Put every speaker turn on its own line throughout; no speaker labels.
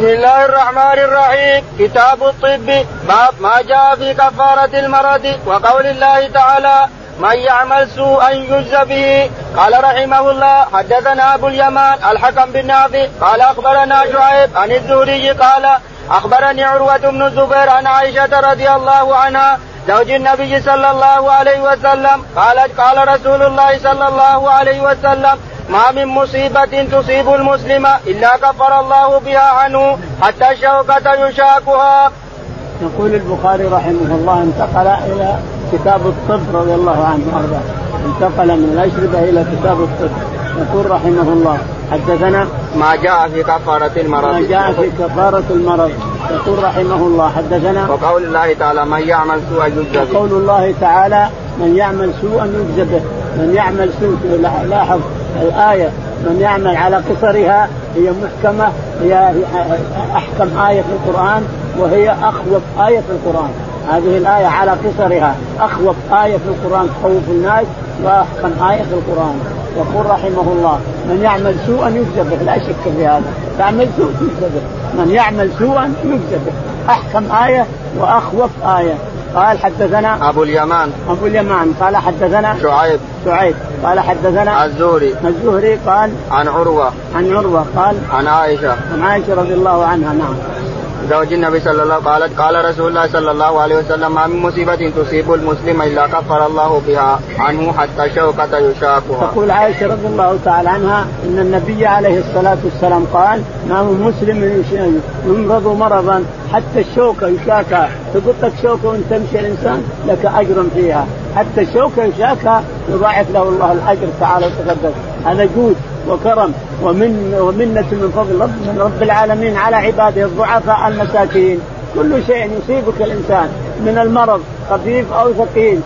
بسم الله الرحمن الرحيم. كتاب الطب باب ما جاء في كفارة المرض وقول الله تعالى من يعمل سوءا يجز به قال رحمه الله حدثنا أبو اليمان الحكم بن نافع قال أخبرنا شعيب عن الزهري قال أخبرني عروة بن الزبير عن عائشة رضي الله عنها زوج النبي صلى الله عليه وسلم قالت قال رسول الله صلى الله عليه وسلم ما من مصيبة تصيب المسلم إلا كفر الله بها عنه حتى الشوكة يشاكها.
يقول البخاري رحمه الله انتقل إلى كتاب الطب رضي الله عنه وارضاه انتقل من الأشربة إلى كتاب الطب. يقول رحمه الله حدثنا
ما جاء في كفارة المرض.
ما جاء في كفارة المرض. يقول رحمه الله حدثنا
وقول الله تعالى من يعمل سوءا يجزى به.
وقول الله تعالى من يعمل سوءا يجزى به. من يعمل سوء لاحظ الآية. من يعمل على قصرها هي محكمة هي أحكم آية في القرآن وهي أخوف آية في القرآن. هذه الآية على قصرها. أخوف آية في القرآن تخوف الناس وأحكم آية في القرآن. يقول رحمه الله من يعمل سوءا يجزى لا شك في هذا. تعمل سوء يجزى من يعمل سوءا يجزى أحكم آية وأخوف آية. قال حدثنا
أبو اليمان.
أبو اليمان. قال حدثنا
شعيب.
شعيب. قال حدثنا
الزهري.
الزهري قال
عن عروة.
عن عروة قال
عن عائشة.
عن عائشة رضي الله عنها. نعم.
زوج النبي صلى الله قالت قال رسول الله صلى الله عليه وسلم ما من مصيبة تصيب المسلم إلا كفر الله بها عنه حتى شوكة يشاكها.
تقول عائشة رضي الله تعالى عنها إن النبي عليه الصلاة والسلام قال ما من مسلم يمرض مرضا حتى الشوكة يشاكها. تقطك شوكة وانت تمشي الإنسان لك أجر فيها. حتى الشوكة يشاكها يضاعف له الله الأجر تعالى وتقدس هذا جود. وكرم ومن ومنة من فضل رب من رب العالمين على عباده الضعفاء المساكين. كل شيء يصيبك الإنسان من المرض خفيف أو ثقيل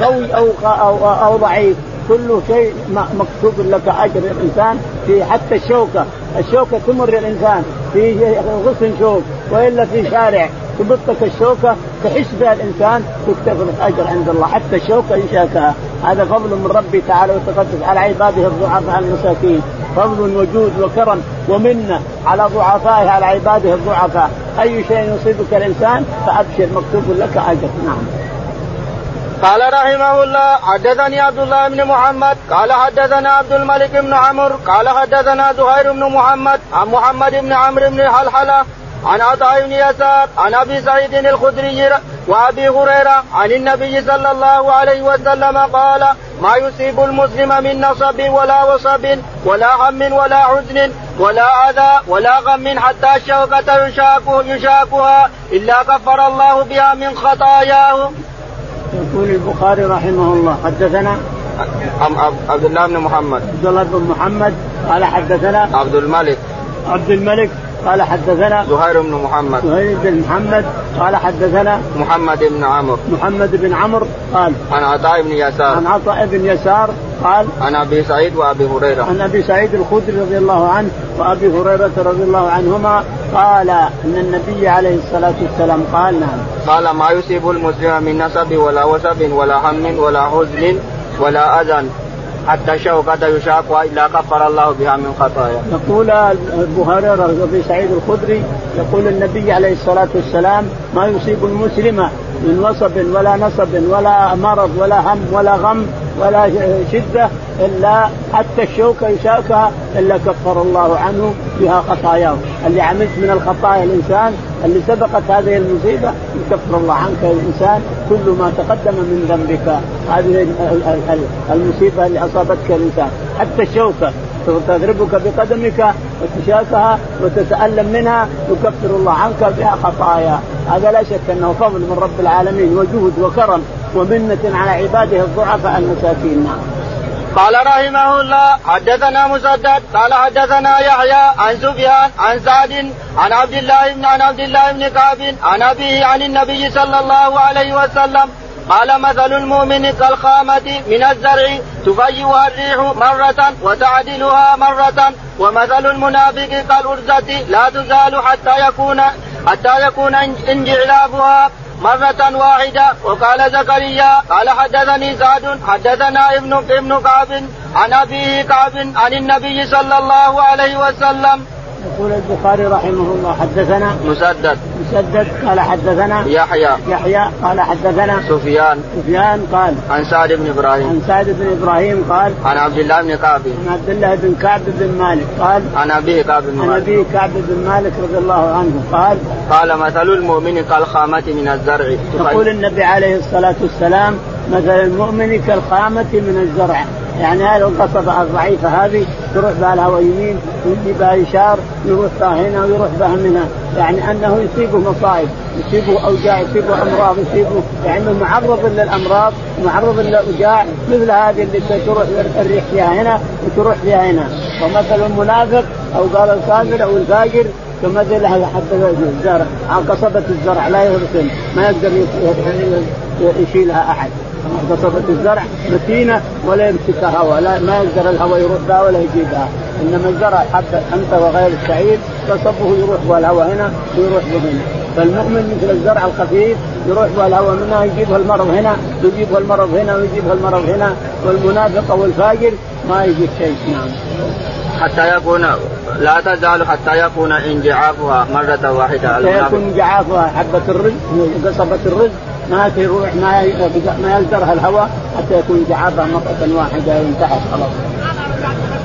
قوي أو أو, أو ضعيف. كل شيء مكتوب لك أجر الإنسان في حتى الشوكة، الشوكة تمر الإنسان في غصن شوك وإلا في شارع. تبطك الشوكة تحس بها الإنسان تكتب اجر عند الله. حتى الشوكة يشاكها هذا فضل من ربي تعالى وتقدس على عباده الضعفاء المساكين. فضل وجود وكرم ومنة على ضعفائه على عباده الضعفاء. أي شيء يصيبك الإنسان فأبشر مكتوب لك اجر نعم.
قال رحمه الله حدثني عبد الله بن محمد. قال حدثنا عبد الملك بن عمرو. قال حدثنا زهير بن محمد. عن محمد بن عمرو بن حلحله عن عطاء بن يسار عن أبي سعيد الخدري وأبي هريرة عن النبي صلى الله عليه وسلم قال ما يصيب المسلم من نصب ولا وصب ولا هم ولا حزن ولا أذى ولا غم حتى الشوكة يشاكه يشاكها إلا كفر الله بها من خطاياه.
يقول البخاري رحمه الله حدثنا
عبد الله بن محمد
عبد الله بن محمد قال حدثنا
عبد الملك
عبد الملك قال حدثنا
زهير بن محمد.
زهير بن محمد قال حدثنا
محمد بن عمرو.
محمد بن عمرو قال
عن عطاء بن يسار.
عن عطاء بن يسار قال
عن أبي سعيد وأبي هريرة.
عن أبي سعيد الخدري رضي الله عنه وأبي هريرة رضي الله عنهما قال إن النبي عليه الصلاة والسلام قال نعم.
قال ما يصيب المسلم من نسب ولا وسب ولا هم ولا حزن ولا أذى. حتى الشوكة يشاقها إلا كفر الله بها من خطايا.
يقول أبو هريرة أبي سعيد الخدري يقول النبي عليه الصلاة والسلام ما يصيب المسلم من وصب ولا نصب ولا مرض ولا هم ولا غم ولا شدة إلا حتى الشوكة يشاكها إلا كفر الله عنه بها خطاياه. اللي عملت من الخطايا الإنسان اللي سبقت هذه المصيبة يكفر الله عنك الإنسان كل ما تقدم من ذنبك. هذه المصيبة اللي أصابتك الإنسان. حتى الشوكة تضربك بقدمك وتشاكها وتتألم منها يكفر الله عنك بها خطايا. هذا لا شك أنه فضل من رب العالمين وجهد وكرم ومنة على عباده الضعفاء المساكين.
قال رحمه الله حدثنا مسدد قال حدثنا يحيى عن سفيان عن سعد عن عبد الله بن عن عبد الله بن كعب عن أبيه عن النبي صلى الله عليه وسلم قال مثل المؤمن كالخامة من الزرع تفيئها الريح مرة وتعدلها مرة ومثل المنافق كالأرزة لا تزال حتى يكون حتى يكون انجلابها مرة واحدة وقال زكريا قال حدثني سعد حدثنا ابن ابن كعب عن أبيه كعب عن النبي صلى الله عليه وسلم.
يقول البخاري رحمه الله حدثنا
مسدد.
مسدد قال حدثنا
يحيى.
يحيى قال حدثنا
سفيان.
سفيان قال
عن سعد بن إبراهيم.
عن سعد بن إبراهيم قال
عن عبد الله بن كعب.
عن عبد الله بن كعب بن مالك قال
عن أبيه كعب بن
عن
مالك.
ابي كعب بن مالك رضي الله عنه قال
قال مثل المؤمن كالخامة من الزرع.
يقول النبي عليه الصلاة والسلام مثل المؤمن كالخامة من الزرع. يعني هذه القصبة الضعيفة هذه يروح الهواء يمين ويجي بها إشار يروح بها هنا ويروح بها منها. يعني أنه يصيبه مصائب يصيبه أوجاع يصيبه أمراض يصيبه يعني معرض للأمراض معرض للأوجاع مثل هذه اللي تروح الريح فيها هنا وتروح فيها هنا. ومثل المنافق أو قال الكافر أو الفاجر كمثل حتى الزرع قصبة الزرع لا يغسل ما يقدر يشيلها أحد. قصبة الزرع متينة ولا يمسكها هواء. لا ما يقدر الهواء يروح بها ولا يجيبها إنما الزرع حتى أنت وغير السعيد تصبه يروح بها الهواء هنا ويروح به هنا فالمؤمن مثل الزرع الخفيف يروح بها الهواء منها يجيبها المرض هنا ويجيبها المرض هنا ويجيبها المرض هنا. والمنافق أو الفاجر ما يجيب شيء. نعم.
حتى يكون لا تزال حتى يكون انجعافها مرة واحدة.
حتى يكون انجعافها حبة الرزق قصبة الرزق ما تروح ما ما يلزرها الهواء حتى يكون جعافها مرة واحدة وانتهت خلاص.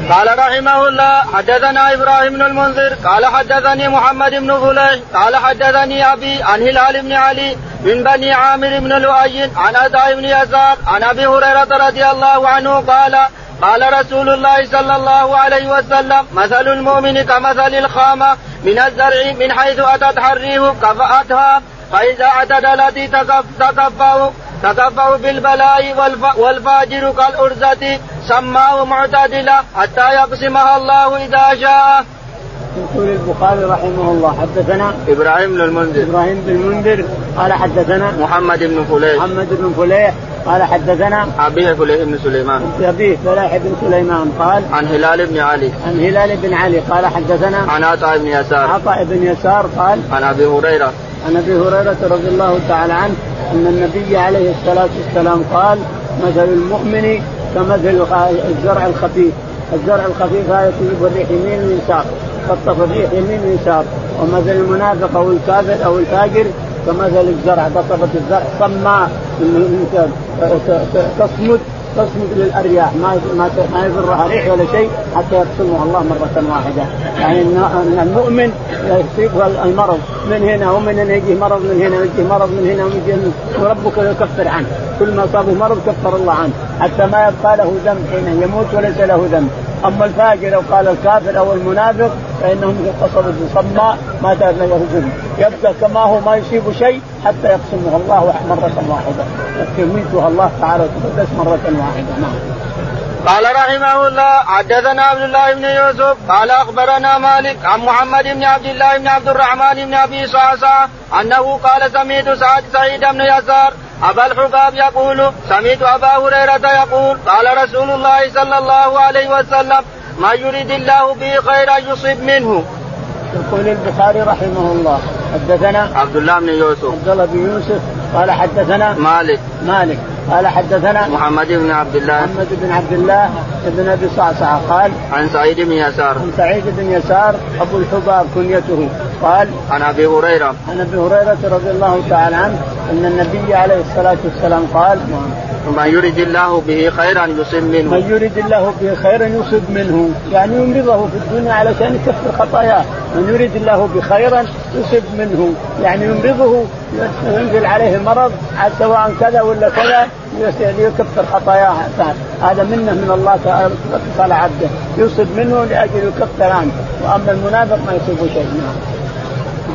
قال رحمه الله حدثنا إبراهيم بن المنذر قال حدثني محمد بن فليح قال حدثني أبي عن هلال بن علي من بني عامر بن لؤي عن عطاء بن يسار عن أبي هريرة رضي الله عنه قال قال رسول الله صلى الله عليه وسلم مثل المؤمن كمثل الخامة من الزرع من حيث أتت حريه كفأتها فإذا اعتدلت تكفأ تكفأ بالبلاء والفاجر كالأرزة سماه معتدلة حتى يقسمها الله إذا شاء.
يقول البخاري رحمه الله حدثنا
إبراهيم بن المنذر.
إبراهيم بن المنذر قال حدثنا
محمد بن فليح.
محمد بن فليح قال حدثنا
أبيه فليح بن سليمان.
أبيه فلاح بن سليمان قال
عن هلال بن علي.
عن هلال بن علي قال حدثنا
عن عطاء بن يسار.
عطاء بن يسار قال
عن أبي هريرة.
عن أبي هريرة رضي الله تعالى عنه أن النبي عليه الصلاة والسلام قال مثل المؤمن كمثل الزرع الخفيف. الزرع الخفيف هذا تجيب الريح يمين ويسار خطف الريح يمين ويسار. ومثل المنافق أو الكافر أو الفاجر كمثل الزرع قصبة الزرع صماء. تصمد تصمد للارياح ما ما يضرها ريح ولا شيء حتى يقسمها الله مرة واحدة، يعني ان المؤمن يصيبه المرض. من هنا ومن هنا يجي مرض من هنا ويجي مرض من هنا ويجي وربك يكفر عنه، كل ما صابه مرض كفر الله عنه، حتى ما يبقى له ذنب حين يموت وليس له ذنب، أما الفاجر أو قال الكافر أو المنافق فإنهم قصبة صماء ما ذنب يبقى كما هو ما يصيب شيء حتى يقسمه الله مرة واحدة. يميتها الله تعالى وتقدس مرة واحدة. نعم.
قال رحمه الله حدثنا عبد الله بن يوسف قال أخبرنا مالك عن محمد بن عبد الله بن عبد الرحمن بن أبي صعصع أنه قال سمعت سعد سعيد بن يسار أبا الحباب يقول سمعت أبا هريرة يقول قال رسول الله صلى الله عليه وسلم ما يريد الله به خيرا يصيب منه.
يقول البخاري رحمه الله حدثنا
عبد الله بن يوسف.
عبد الله بن يوسف قال حدثنا
مالك.
مالك قال حدثنا
محمد بن عبد الله.
محمد بن عبد الله بن أبي صعصعة قال
عن سعيد بن يسار.
عن سعيد بن يسار أبو الحباب كنيته. قال
عن أبي هريرة.
عن أبي هريرة رضي الله تعالى عنه أن النبي عليه الصلاة والسلام قال
من يريد الله به خيرا يصب منه.
من يريد الله به خيرا يصب منه. يعني يمرضه في الدنيا علشان يكفر خطاياه. من يريد الله بخيرا يصب منه. يعني يمرضه ينزل عليه مرض سواء كذا ولا كذا ليكفر خطاياه. هذا منه من الله تعالى عبده يصب منه لأجل يكفر عنه. وأما المنافق ما يصيب شيء. نعم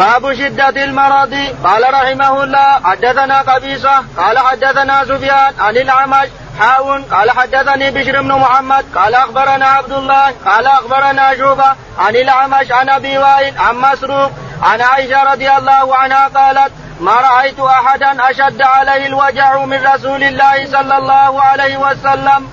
باب شدة المرض. قال رحمه الله حدثنا قبيصة قال حدثنا سفيان عن الأعمش حاون قال حدثني بشر بن محمد قال أخبرنا عبد الله قال أخبرنا شوبة عن الأعمش عن أبي وائل عن مسروق عن عائشة رضي الله عنها قالت ما رأيت أحدا أشد عليه الوجع من رسول الله صلى الله عليه وسلم.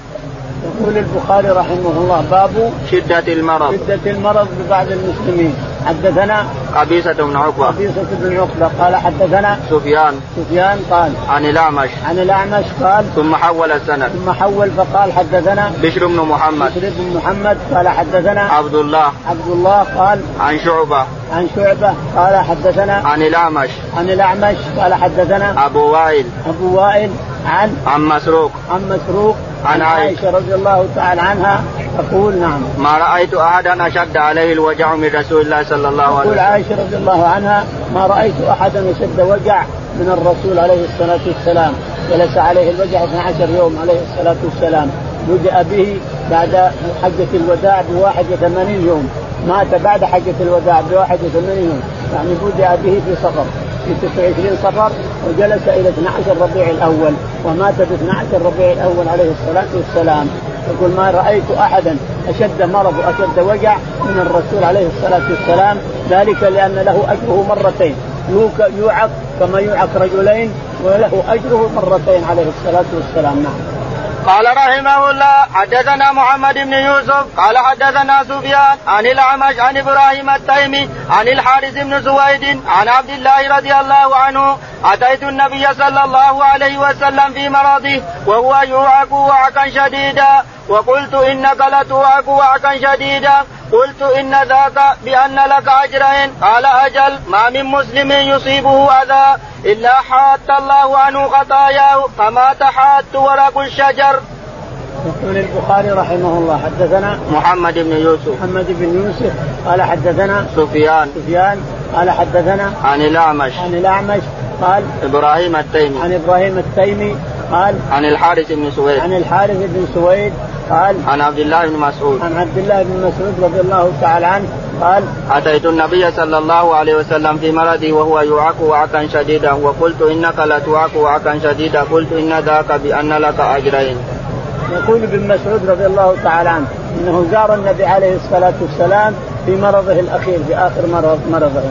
يقول البخاري رحمه الله باب
شدة المرض.
شدة المرض ببعض المسلمين. حدثنا
قبيصة بن عقبة.
قبيصة بن عقبة قال حدثنا
سفيان.
سفيان قال
عن الأعمش.
عن الأعمش قال
ثم حول السند.
ثم حول فقال حدثنا
بشر بن محمد.
بشر بن محمد قال حدثنا
عبد الله
عبد الله قال
عن شعبة.
عن شعبة قال حدثنا
عن الأعمش.
عن الأعمش قال حدثنا
أبو وائل.
أبو وائل عن
عن مسروق.
عن مسروق
عن
عائشة. رضي الله تعالى عنها تقول نعم.
ما رأيت أحدا أشد عليه الوجع من رسول الله صلى الله عليه
تقول
وسلم.
عائشة رضي الله عنها ما رأيت أحدا أشد وجع من الرسول عليه الصلاة والسلام. جلس عليه الوجع 12 يوم عليه الصلاة والسلام. وجاء به بعد حجة الوداع ب 81 يوم. مات بعد حجة الوداع ب 81 يوم. يعني بدأ به في صفر. في 29 صفر وجلس إلى 12 ربيع الأول ومات ب 12 ربيع الأول عليه الصلاة والسلام. يقول ما رأيت أحدا أشد مرض وأشد وجع من الرسول عليه الصلاة والسلام ذلك لأن له أجره مرتين. يوعق كما يوعق رجلين وله أجره مرتين عليه الصلاة والسلام. نعم.
قال رحمه الله حدثنا محمد بن يوسف قال حدثنا سفيان عن الأعمش عن إبراهيم التيمي عن الحارث بن سويد عن عبد الله رضي الله عنه أتيت النبي صلى الله عليه وسلم في مرضه وهو يوعك وعكا شديدا وقلت إنك لتوعك وعكا شديدا قلت إن ذاك بأن لك أجرين. قال أجل ما من مسلم يصيبه أذى إلا حات الله عنه خطاياه كما تحات ورق الشجر.
يقول البخاري رحمه الله حدثنا
محمد بن يوسف.
محمد بن يوسف قال حدثنا
سفيان.
سفيان قال حدثنا
عن الأعمش.
عن الأعمش قال
إبراهيم التيمي.
عن إبراهيم التيمي قال
عن الحارث بن سويد.
عن الحارث بن سويد قال
عن عبد الله بن مسعود.
عن عبد الله بن مسعود رضي الله تعالى عنه قال
أتيت النبي صلى الله عليه وسلم في مرضه وهو يعاق وعكا شديدا وقلت إنك لتعاق وعكا شديدا قلت إن ذاك بأن لك أجرين.
يقول ابن مسعود رضي الله تعالى عنه إنه زار النبي عليه الصلاة والسلام في مرضه الأخير في آخر مرض مرضه.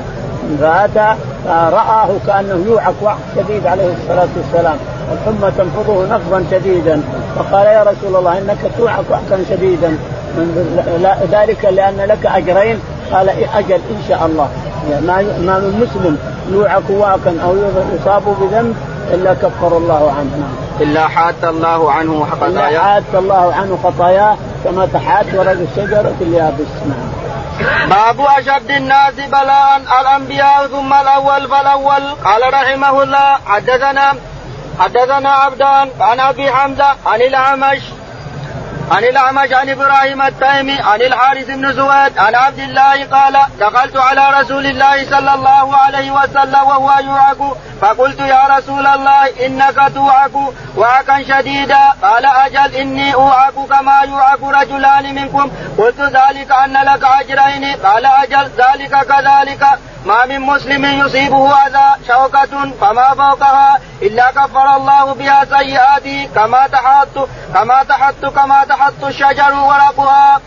فأتى فرآه كأنه يوعك وعك شديد عليه الصلاة والسلام. الحمى تنفضه نفضا شديدا. فقال يا رسول الله إنك توعك وعكا شديدا. من ذلك لأن لك أجرين. قال إيه أجل إن شاء الله. ما ما من مسلم يوعك وعكا أو يصاب بذنب إلا كفر الله عنه.
إلا حات الله عنه خطاياه.
إلا حات الله عنه خطاياه. كما تحات ورق الشجرة اليابس. نعم.
باب أشد الناس بلاء. الأنبياء ثم الأول فالاول قال رحمه الله حدثنا حدثنا عبدان عن أبي حمزة عن الأعمش عن الأعمش عن إبراهيم التيمي عن الحارث بن زويد عن عبد الله قال دخلت على رسول الله صلى الله عليه وسلم وهو يوعك فقلت يا رسول الله إنك توعك وعكا شديدا. قال أجل إني أوعك كما يوعك رجلان منكم. قلت ذلك أن لك أجرين. قال أجل ذلك كذلك. ما من مسلم يصيبه أذى شوكة فما فوقها. إلا كفر الله بها سيئاته كما تحط كما تحط كما تحط الشجر ورقها.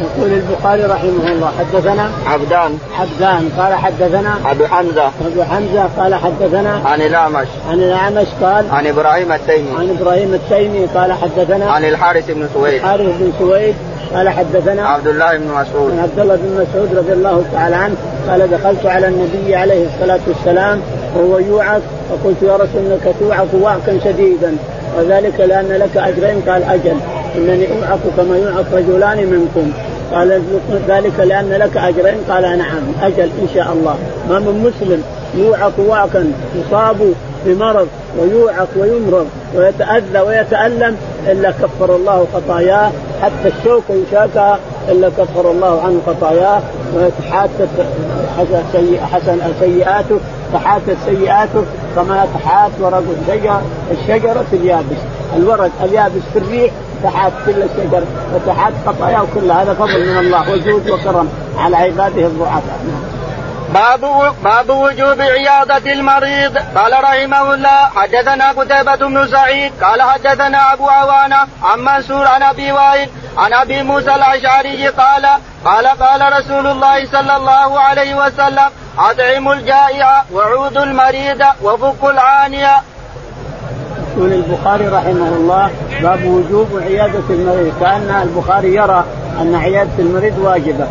يقول البخاري رحمه الله حدثنا
عبدان.
عبدان قال حدثنا
ابو حمزة.
أبو حمزة قال حدثنا
عن الأعمش.
عن الأعمش قال
عن إبراهيم التيمي.
عن إبراهيم التيمي قال حدثنا
عن الحارث بن سويد.
الحارث بن سويد قال حدثنا
عبد الله بن مسعود.
عن عبد الله بن مسعود رضي الله تعالى عنه قال دخلت على النبي عليه الصلاة والسلام وهو يوعك فقلت يا رسول انك توعك وعكا شديدا وذلك لأن لك أجرين؟ قال أجل. إنني اوعك كما يوعك رجلان منكم. قال ذلك لأن لك أجرين؟ قال نعم أجل إن شاء الله. ما من مسلم يوعك وعكا يصاب بمرض ويوعك ويمرض ويتأذى ويتألم إلا كفر الله خطاياه حتى الشوكه يشاكها إلا كفر الله عنه خطاياه ويتحاتت حسن سيئاته تحاتت سيئاته كما تحات ورق الشجر الشجرة اليابس. الورق اليابس في الريح تحات كل الشجر وتحات خطاياه كلها هذا فضل من الله وجود وكرم على عباده الضعفاء.
باب باب وجوب عيادة المريض. قال رحمه الله حدثنا قتيبة بن سعيد. قال حدثنا أبو عوانة عن منصور عن أبي وائل عن أبي موسى الأشعري قال قال قال رسول الله صلى الله عليه وسلم أطعموا الجائع وعودوا المريض وفكوا العانية
يقول البخاري رحمه الله باب وجوب عيادة المريض كأن البخاري يرى أن عيادة المريض واجبة.